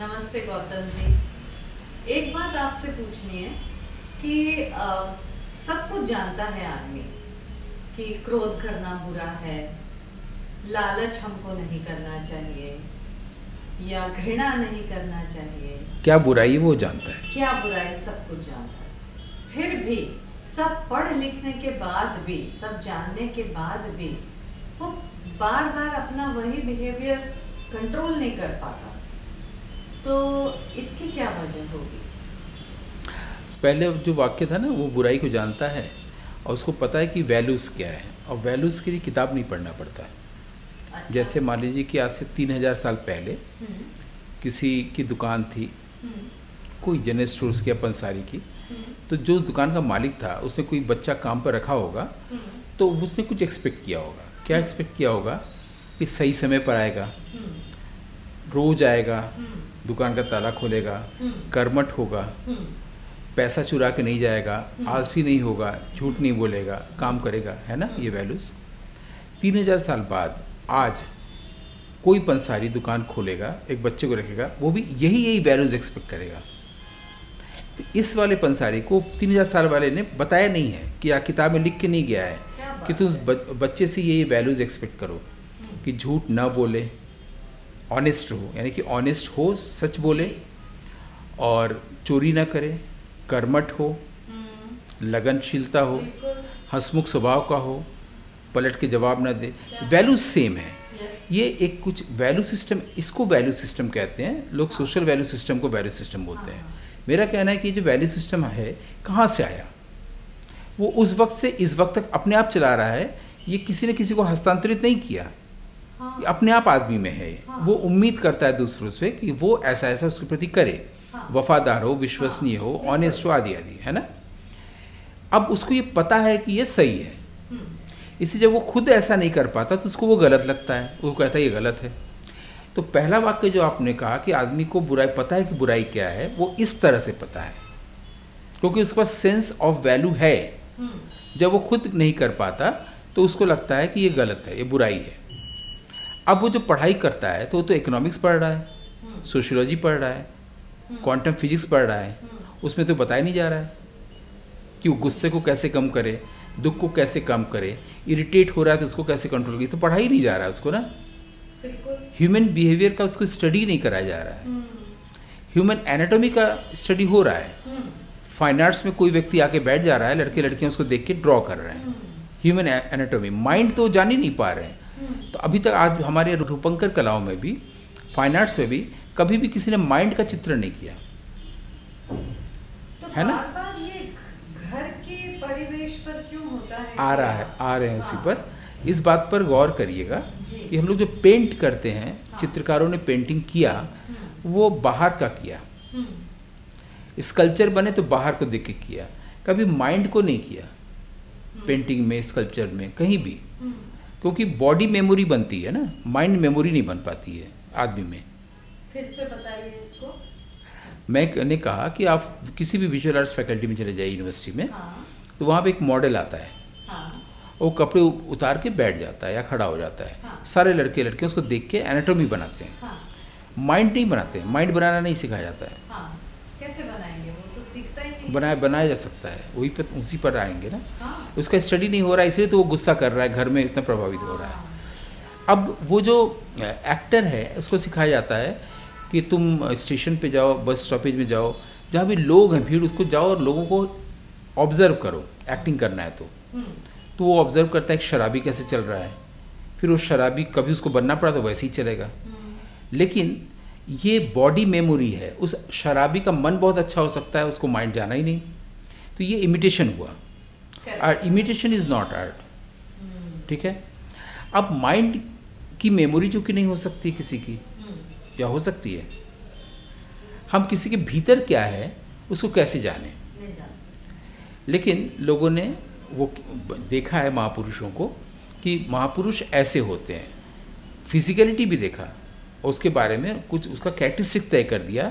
नमस्ते गौतम जी। एक बात आपसे पूछनी है कि अ, सब कुछ जानता है आदमी कि क्रोध करना बुरा है लालच हमको नहीं करना चाहिए या घृणा नहीं करना चाहिए। क्या बुराई वो जानता है? क्या बुराई सब कुछ जानता है। फिर भी सब पढ़ लिखने के बाद भी सब जानने के बाद भी वो बार बार अपना वही बिहेवियर कंट्रोल नहीं कर पाता। तो इसकी क्या वजह होगी? पहले जो वाक्य था ना वो बुराई को जानता है और उसको पता है कि वैल्यूज़ क्या है और वैल्यूज़ के लिए किताब नहीं पढ़ना पड़ता है। अच्छा। जैसे मान लीजिए कि आज से तीन हज़ार साल पहले हम्म, किसी की दुकान थी हम्म, कोई जनरल स्टोर की या पंसारी की हम्म, तो जो उस दुकान का मालिक था उसने कोई बच्चा काम पर रखा होगा तो उसने कुछ एक्सपेक्ट किया होगा। क्या एक्सपेक्ट किया होगा? कि सही समय पर आएगा रोज आएगा दुकान का ताला खोलेगा हम्म, कर्मठ होगा हम्म, पैसा चुरा के नहीं जाएगा हम्म। आलसी नहीं होगा झूठ नहीं बोलेगा काम करेगा है ना? ये वैल्यूज़ तीन हज़ार साल बाद आज कोई पंसारी दुकान खोलेगा एक बच्चे को रखेगा वो भी यही यही वैल्यूज़ एक्सपेक्ट करेगा। तो इस वाले पंसारी को तीन हज़ार साल वाले ने बताया नहीं है कि या किताब में लिख के नहीं गया है कि तुम उस बच्चे से ये वैल्यूज़ एक्सपेक्ट करो कि झूठ ना बोले ऑनेस्ट हो यानी कि ऑनेस्ट हो सच बोले और चोरी ना करे कर्मठ हो हम्म, लगनशीलता हो हंसमुख स्वभाव का हो पलट के जवाब ना दे। वैल्यूज़ सेम है। ये एक कुछ वैल्यू सिस्टम इसको वैल्यू सिस्टम कहते हैं। लोग सोशल वैल्यू सिस्टम को वैल्यू सिस्टम बोलते हैं। मेरा कहना है कि जो वैल्यू सिस्टम है कहाँ से आया? वो उस वक्त से इस वक्त तक अपने आप चला रहा है। ये किसी ने किसी को हस्तांतरित नहीं किया। हाँ। अपने आप आदमी में है। हाँ। वो उम्मीद करता है दूसरों से कि वो ऐसा ऐसा उसके प्रति करे। हाँ। वफादार हो विश्वसनीय हो ऑनेस्ट हो आदि आदि है ना? अब उसको ये पता है कि ये सही है। हम्म, इसलिए जब वो खुद ऐसा नहीं कर पाता तो उसको वो गलत लगता है। वो कहता है ये गलत है। तो पहला वाक्य जो आपने कहा कि आदमी को बुराई पता है कि बुराई क्या है वो इस तरह से पता है। क्योंकि उसके पास सेंस ऑफ़ वैल्यू है। हम्म, जब वो खुद नहीं कर पाता तो उसको लगता है कि ये गलत है ये बुराई है। अब वो जो पढ़ाई करता है तो वो तो इकोनॉमिक्स पढ़ रहा है सोशियोलॉजी पढ़ रहा है क्वांटम फिजिक्स पढ़ रहा है उसमें तो बताया नहीं जा रहा है कि वो गुस्से को कैसे कम करे दुख को कैसे कम करे इरिटेट हो रहा है तो उसको कैसे कंट्रोल करे तो पढ़ाई नहीं जा रहा है उसको ना। ह्यूमन बिहेवियर का उसको स्टडी नहीं कराया जा रहा है। ह्यूमन एनाटॉमी का स्टडी हो रहा है। फाइन आर्ट्स में कोई व्यक्ति आके बैठ जा रहा है लड़के लड़कियाँ उसको देख के ड्रॉ कर रहे हैं। ह्यूमन एनाटॉमी माइंड तो जान ही नहीं पा रहे हैं। तो अभी तक आज हमारे रूपंकर कलाओं में भी फाइन आर्ट्स में भी कभी भी किसी ने माइंड का चित्रण नहीं किया। तो है ना? घर के परिवेश पर क्यों होता है? आ रहा है आ रहे हैं उसी पर। इस बात पर गौर करिएगा कि हम लोग जो पेंट करते हैं हाँ। चित्रकारों ने पेंटिंग किया हम्म, वो बाहर का किया। हम्म, स्कल्पचर बने तो बाहर को देख के किया। कभी माइंड को नहीं किया। पेंटिंग में स्कल्पचर में कहीं भी। हम्म, क्योंकि बॉडी मेमोरी बनती है ना माइंड मेमोरी नहीं बन पाती है आदमी में। फिर से बताइए इसको। मैंने कहा कि आप किसी भी विजुअल आर्ट्स फैकल्टी में चले जाइए यूनिवर्सिटी में हाँ। तो वहाँ पे एक मॉडल आता है। हाँ। वो कपड़े उतार के बैठ जाता है या खड़ा हो जाता है। हाँ। सारे लड़के लड़के उसको देख के एनाटोमी बनाते हैं। हाँ। माइंड नहीं बनाते माइंड बनाना नहीं सिखाया जाता है हाँ कैसे बनाएँगे वो तो दिखता ही नहीं बनाया बनाया जा सकता है। वही पर उसी पर आएँगे ना। हाँ। उसका स्टडी नहीं हो रहा है इसलिए तो वो गुस्सा कर रहा है घर में इतना प्रभावित हो रहा है। अब वो जो एक्टर है उसको सिखाया जाता है कि तुम स्टेशन पे जाओ बस स्टॉपेज में जाओ जहाँ भी लोग हैं भीड़ उसको जाओ और लोगों को ऑब्ज़र्व करो एक्टिंग करना है तो। हम्म, तो वो ऑब्ज़र्व करता है कि शराबी कैसे चल रहा है। फिर वो शराबी कभी उसको बनना पड़ा तो वैसे ही चलेगा। हम्म, लेकिन ये बॉडी मेमोरी है। उस शराबी का मन बहुत अच्छा हो सकता है उसको माइंड जाना ही नहीं। तो ये इमिटेशन हुआ. और इमिटेशन इज़ नॉट आर्ट ठीक है? अब माइंड की मेमोरी जो कि नहीं हो सकती किसी की हम्म, या हो सकती है। हम किसी के भीतर क्या है उसको कैसे जाने? लेकिन लोगों ने वो देखा है महापुरुषों को कि महापुरुष ऐसे होते हैं। फिजिकलिटी भी देखा। उसके बारे में कुछ उसका कैरेक्टरिस्टिक तय कर दिया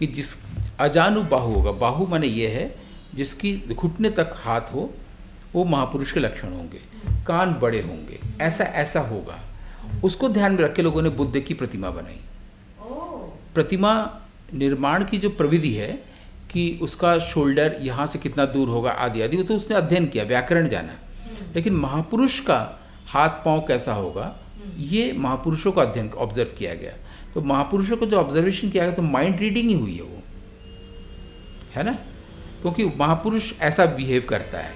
कि जिस अजानु बाहु होगा बाहु माने ये है जिसकी घुटने तक हाथ हो वो महापुरुष के लक्षण होंगे कान बड़े होंगे ऐसा ऐसा होगा। उसको ध्यान में रख के लोगों ने बुद्ध की प्रतिमा बनाई। प्रतिमा निर्माण की जो प्रविधि है कि उसका शोल्डर यहाँ से कितना दूर होगा आदि आदि वो तो उसने अध्ययन किया व्याकरण जाना। लेकिन महापुरुष का हाथ पाँव कैसा होगा ये महापुरुषों का अध्ययन ऑब्ज़र्व किया गया। तो महापुरुषों को जो ऑब्जर्वेशन किया गया तो माइंड रीडिंग ही हुई है वो। है ना? क्योंकि महापुरुष ऐसा बिहेव करता है।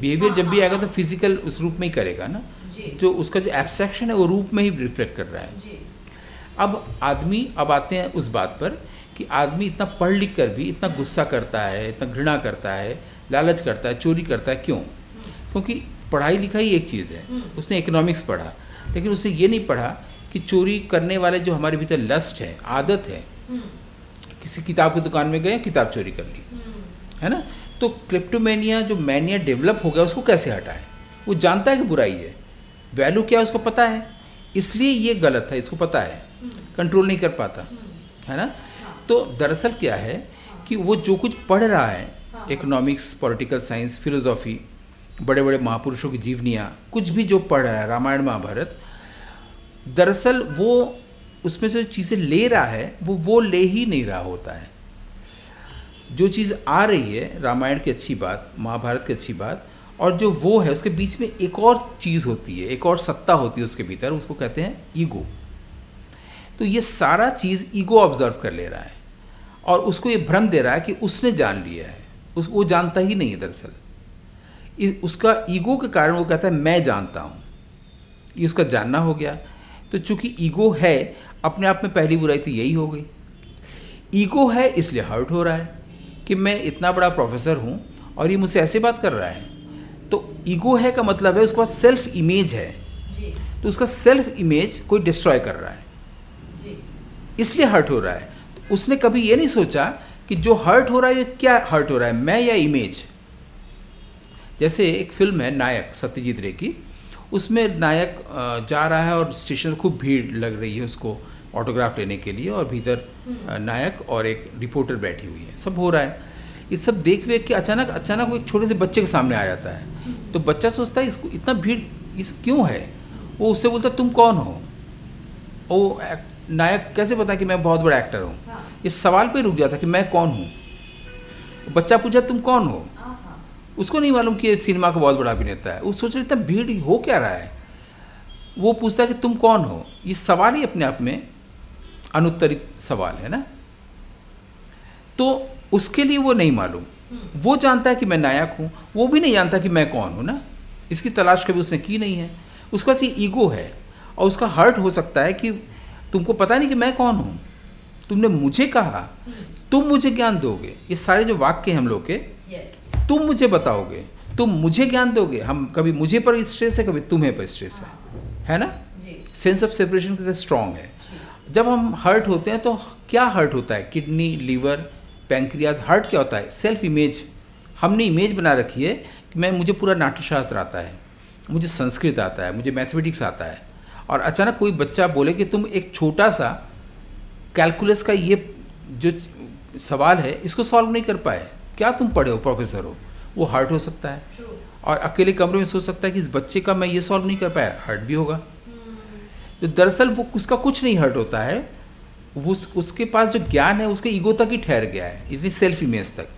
बिहेवियर जब भी आएगा तो फ़िज़िकल उस रूप में ही करेगा ना? जी। जो उसका जो एब्स्ट्रैक्शन है वो रूप में ही रिफ्लेक्ट कर रहा है। जी। अब आदमी अब आते हैं उस बात पर कि आदमी इतना पढ़ लिख कर भी इतना गुस्सा करता है इतना घृणा करता है लालच करता है चोरी करता है क्यों? क्योंकि पढ़ाई लिखाई एक चीज़ है। उसने इकोनॉमिक्स पढ़ा। लेकिन उसने ये नहीं पढ़ा कि चोरी करने वाले जो हमारे भीतर लस्ट है आदत है किसी किताब की दुकान में गए किताब चोरी कर ली। है ना? तो क्रिप्टोमेनिया जो मैनिया डेवलप हो गया उसको कैसे हटाए? वो जानता है कि बुराई है। वैल्यू क्या है उसको पता है। इसलिए ये गलत है इसको पता है। कंट्रोल नहीं कर पाता। है ना? तो दरअसल क्या है कि वो जो कुछ पढ़ रहा है इकोनॉमिक्स पॉलिटिकल साइंस फिलोसॉफी बड़े बड़े महापुरुषों की जीवनियाँ कुछ भी जो पढ़ रहा है रामायण महाभारत दरअसल वो उसमें से चीज़ें ले रहा है, वो वो ले ही नहीं रहा होता है। जो चीज़ आ रही है, रामायण की अच्छी बात, महाभारत की अच्छी बात, और जो वो है, उसके बीच में एक और चीज़ होती है, एक और सत्ता होती है उसके भीतर, उसको कहते हैं ईगो। तो ये सारा चीज़ ईगो ऑब्ज़र्व कर ले रहा है, और उसको ये भ्रम दे रहा है कि उसने जान लिया है, उस, वो जानता ही नहीं है दरअसल। उसका ईगो के कारण वो कहता है, मैं जानता हूँ। ये उसका जानना हो गया तो चूँकि ईगो है अपने आप में पहली बुराई तो यही हो गई। ईगो है इसलिए हर्ट हो रहा है कि मैं इतना बड़ा प्रोफेसर हूँ और ये मुझसे ऐसे बात कर रहा है। तो ईगो है का मतलब है उसके पास सेल्फ इमेज है। तो उसका सेल्फ इमेज कोई डिस्ट्रॉय कर रहा है। इसलिए हर्ट हो रहा है। तो उसने कभी ये नहीं सोचा कि जो हर्ट हो रहा है ये क्या हर्ट हो रहा है? मैं या इमेज? जैसे एक फ़िल्म है नायक सत्यजीत रे की। उसमें नायक जा रहा है और स्टेशन खूब भीड़ लग रही है उसको ऑटोग्राफ लेने के लिए और भीतर नायक और एक रिपोर्टर बैठी हुई है। सब हो रहा है। ये सब देख वेख के अचानक अचानक वो एक छोटे से बच्चे के सामने आ जाता है। तो बच्चा सोचता है इसको इतना भीड़ इस क्यों है? वो उससे बोलता तुम कौन हो? वो नायक कैसे पता कि मैं बहुत बड़ा एक्टर हूँ? हाँ। ये सवाल पे रुक जाता कि मैं कौन हूँ? बच्चा पूछा तुम कौन हो? उसको नहीं मालूम कि ये सिनेमा का बहुत बड़ा अभिनेता है। वो सोच रहा इतना भीड़ हो क्या रहा है? वो पूछता है कि तुम कौन हो? ये सवाल ही अपने आप में अनुत्तरित सवाल है ना? तो उसके लिए वो नहीं मालूम। वो जानता है कि मैं नायक हूँ। वो भी नहीं जानता कि मैं कौन हूँ ना? इसकी तलाश कभी उसने की नहीं है। उसका सी ईगो है और उसका हर्ट हो सकता है कि तुमको पता नहीं कि मैं कौन हूँ। तुमने मुझे कहा। तुम मुझे ज्ञान दोगे। ये सारे जो वाक्य हैं हम लोग के यस तुम मुझे बताओगे तुम मुझे ज्ञान दोगे हम कभी मुझे पर स्ट्रेस है कभी तुम्हें पर स्ट्रेस है। है ना? सेंस ऑफ़ सेपरेशन कितना स्ट्रांग है। जब हम हर्ट होते हैं तो क्या हर्ट होता है? किडनी लीवर पैंक्रियाज हर्ट क्या होता है? सेल्फ इमेज हमने इमेज बना रखी है कि मैं मुझे पूरा नाट्यशास्त्र आता है मुझे संस्कृत आता है मुझे मैथमेटिक्स आता है। और अचानक कोई बच्चा बोले कि तुम एक छोटा सा कैलकुलस का ये जो सवाल है इसको सॉल्व नहीं कर पाए। क्या तुम पढ़े हो प्रोफेसर हो? वो हर्ट हो सकता है। और अकेले कमरे में सोच सकता है कि इस बच्चे का मैं ये सॉल्व नहीं कर पाया हर्ट भी होगा। तो दरअसल वो उसका कुछ नहीं हर्ट होता है। वो उस, उसके पास जो ज्ञान है उसके ईगो तक ही ठहर गया है इतनी सेल्फ इमेज तक।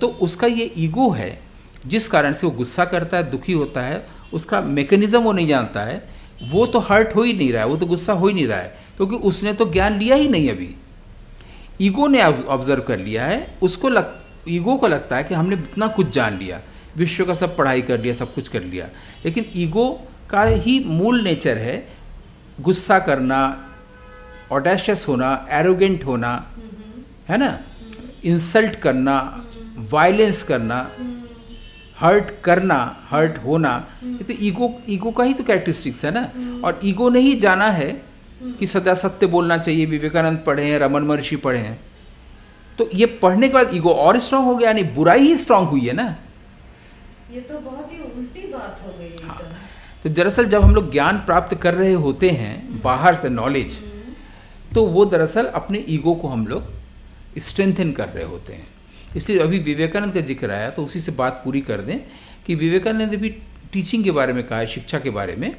तो उसका ये ईगो है जिस कारण से वो गुस्सा करता है दुखी होता है उसका मैकेनिज्म वो नहीं जानता है। वो तो हर्ट हो ही नहीं रहा है वो तो गुस्सा हो ही नहीं रहा है क्योंकि उसने तो ज्ञान लिया ही नहीं अभी। ईगो ने ऑब्ज़र्व कर लिया है उसको लग ईगो को लगता है कि हमने इतना कुछ जान लिया, विश्व का सब पढ़ाई कर लिया, सब कुछ कर लिया। लेकिन ईगो का ही मूल नेचर है गुस्सा करना ऑडेशियस होना एरोगेंट होना, है ना? इंसल्ट करना वायलेंस करना हर्ट करना हर्ट होना, ये तो ईगो ईगो का ही तो कैरेक्टरिस्टिक्स है ना? और ईगो ने ही जाना है कि सदा सत्य बोलना चाहिए, विवेकानंद पढ़े हैं, रमन महर्षि पढ़े हैं। तो ये पढ़ने के बाद ईगो और स्ट्रांग हो गया यानी बुराई ही स्ट्रांग हुई है ना? ये तो बहुत ही उल्टी बात हो गई हाँ। तो दरअसल जब हम लोग ज्ञान प्राप्त कर रहे होते हैं बाहर से नॉलेज तो वो दरअसल अपने ईगो को हम लोग स्ट्रेंथन कर रहे होते हैं। इसलिए अभी विवेकानंद का ज़िक्र आया तो उसी से बात पूरी कर दें कि विवेकानंद ने भी टीचिंग के बारे में कहा है शिक्षा के बारे में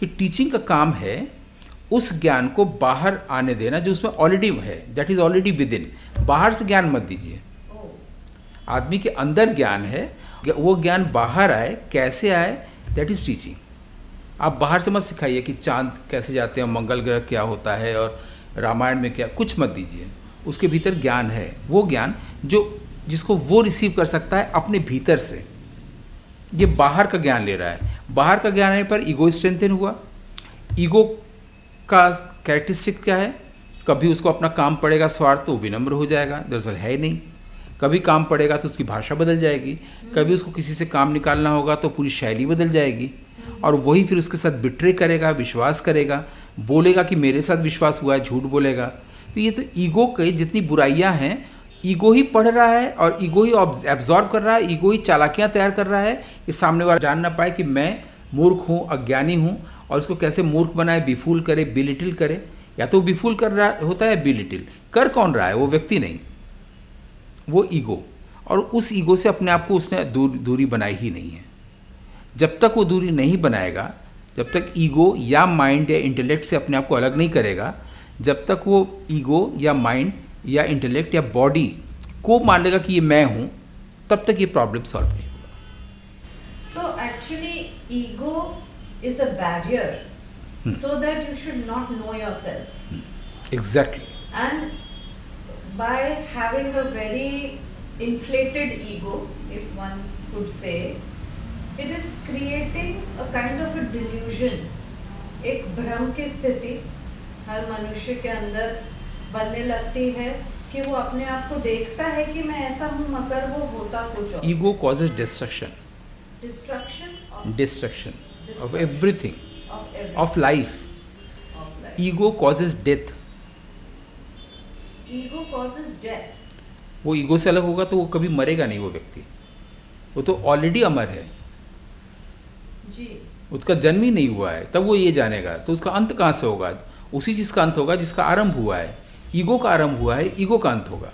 कि टीचिंग का काम है उस ज्ञान को बाहर आने देना जो उसमें ऑलरेडी है that is already within बाहर से ज्ञान मत दीजिए। आदमी के अंदर ज्ञान है, वो ज्ञान बाहर आए, कैसे आए दैट इज़ टीचिंग आप बाहर से मत सिखाइए कि चाँद कैसे जाते हैं, मंगल ग्रह क्या होता है और रामायण में क्या, कुछ मत दीजिए। उसके भीतर ज्ञान है, वो ज्ञान जो, जिसको वो रिसीव कर सकता है अपने भीतर से। ये बाहर का ज्ञान ले रहा है। बाहर का ज्ञान आने पर ईगो स्ट्रेंथन हुआ। ईगो का कैरेक्टरिस्टिक क्या है? कभी उसको अपना काम पड़ेगा स्वार्थ तो विनम्र हो जाएगा, दरअसल है नहीं। कभी काम पड़ेगा तो उसकी भाषा बदल जाएगी। कभी उसको किसी से काम निकालना होगा तो पूरी शैली बदल जाएगी। और वही फिर उसके साथ बिट्रे करेगा, विश्वास करेगा, बोलेगा कि मेरे साथ विश्वास हुआ है, झूठ बोलेगा। तो ये तो ईगो के जितनी बुराइयाँ हैं ईगो ही पढ़ रहा है और ईगो ही एब्जॉर्ब कर रहा है ईगो ही चालाकियाँ तैयार कर रहा है कि सामने वाला जान ना पाए कि मैं मूर्ख हूँ, अज्ञानी हूँ। और उसको कैसे मूर्ख बनाए बिफूल करे, बिलिटिल करे? या तो बिफूल कर रहा होता है, बिलिटिल। कर कौन रहा है? वो व्यक्ति नहीं। वो ईगो। और उस ईगो से अपने आप को उसने दूर, दूरी बनाई ही नहीं है। जब तक वो दूरी नहीं बनाएगा, जब तक ईगो या माइंड या इंटेलेक्ट से अपने आप को अलग नहीं करेगा, जब तक वो ईगो या माइंड या इंटेलेक्ट या बॉडी को मान लेगा कि ये मैं हूँ, तब तक ये प्रॉब्लम सॉल्व नहीं होगा। तो actually ego is a barrier so that you should not know yourself exactly and by having a very inflated ego if one could say it is creating a kind of a delusion. एक भ्रम की स्थिति हर मनुष्य के अंदर बनने लगती है कि वो अपने आप को देखता है कि मैं ऐसा हूँ मगर वो होता कुछ ego causes destruction destruction destruction of everything of of life ego causes death ego causes death वो ईगो से अलग होगा तो वो कभी मरेगा नहीं वो व्यक्ति। वो तो ऑलरेडी अमर है। जी। उसका जन्म ही नहीं हुआ है। तब वो ये जानेगा तो उसका अंत कहाँ से होगा? उसी चीज़ का अंत होगा जिसका आरंभ हुआ है। ईगो का आरंभ हुआ है ईगो का अंत होगा।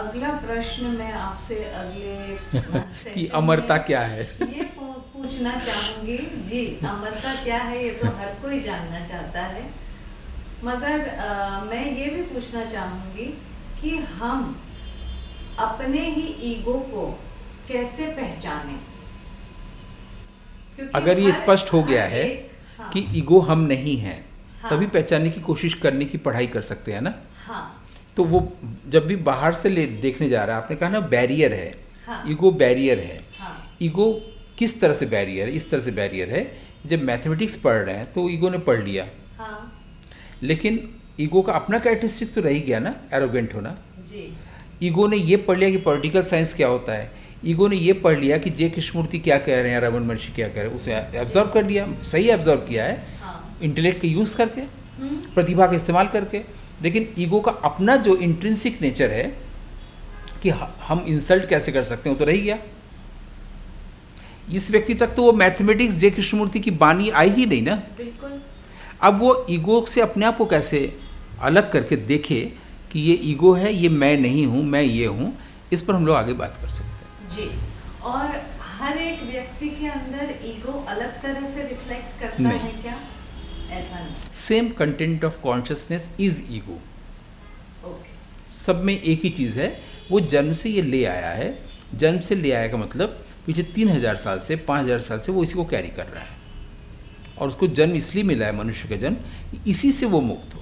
अगला प्रश्न मैं आपसे अगले कि अमरता क्या है? ये पूछना चाहूँगी। जी अमरता क्या है ये तो हर कोई जानना चाहता है। मगर अ, मैं ये भी पूछना चाहूँगी कि हम अपने ही ईगो को कैसे पहचाने? अगर ये स्पष्ट हो गया है हाँ, कि ईगो हम नहीं हैं हाँ। तभी पहचानने की कोशिश करने की पढ़ाई कर सकते हैं ना? हाँ। तो वो जब भी बाहर से ले देखने जा रहा है आपने कहा ना बैरियर है। हाँ। ईगो बैरियर है। हाँ। ईगो किस तरह से बैरियर है? इस तरह से बैरियर है। जब मैथमेटिक्स पढ़ रहे हैं तो ईगो ने पढ़ लिया। हाँ। लेकिन ईगो का अपना कैरेक्टरिस्टिक तो रह गया ना एरोगेंट होना। ईगो ने ये पढ़ लिया कि पॉलिटिकल साइंस क्या होता है। ईगो ने ये पढ़ लिया कि जे कृष्णमूर्ति क्या कह रहे हैं रमन महर्षि क्या कह रहे हैं उसे एब्जॉर्व कर लिया सही एब्जॉर्व किया है। हाँ। इंटेलेक्ट का यूज़ करके हम्म, प्रतिभा का इस्तेमाल करके। लेकिन ईगो का अपना जो इंट्रेंसिक नेचर है कि हम इंसल्ट कैसे कर सकते हैं वो तो रह गया। इस व्यक्ति तक तो वो मैथमेटिक्स जे कृष्णमूर्ति की बानी आई ही नहीं ना। बिल्कुल। अब वो ईगो से अपने आप को कैसे अलग करके देखे कि ये ईगो है ये मैं नहीं हूँ मैं ये हूँ इस पर हम लोग आगे बात कर सकते हैं। जी। और हर एक व्यक्ति के अंदर ईगो अलग तरह से रिफ्लेक्ट करता है क्या? ऐसा नहीं। Same content of consciousness is ego सब में एक ही चीज़ है वो जन्म से ये ले आया है। जन्म से ले आया का मतलब पीछे तीन हज़ार साल से पाँच हज़ार साल से वो इसी को कैरी कर रहा है। और उसको जन्म इसलिए मिला है मनुष्य का जन्म इसी से वो मुक्त हो।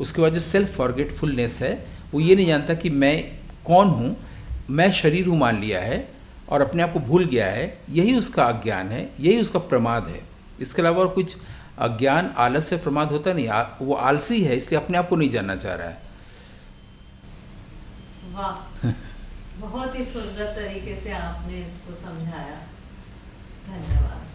उसके बाद जो सेल्फ फॉरगेटफुलनेस है वो ये नहीं जानता कि मैं कौन हूँ मैं शरीर हूँ मान लिया है और अपने आप को भूल गया है। यही उसका अज्ञान है यही उसका प्रमाद है। इसके अलावा और कुछ अज्ञान आलस्य प्रमाद होता नहीं आ, वो आलसी है इसलिए अपने आप को नहीं जानना चाह रहा है। वाह बहुत ही सुंदर तरीके से आपने इसको समझाया। धन्यवाद।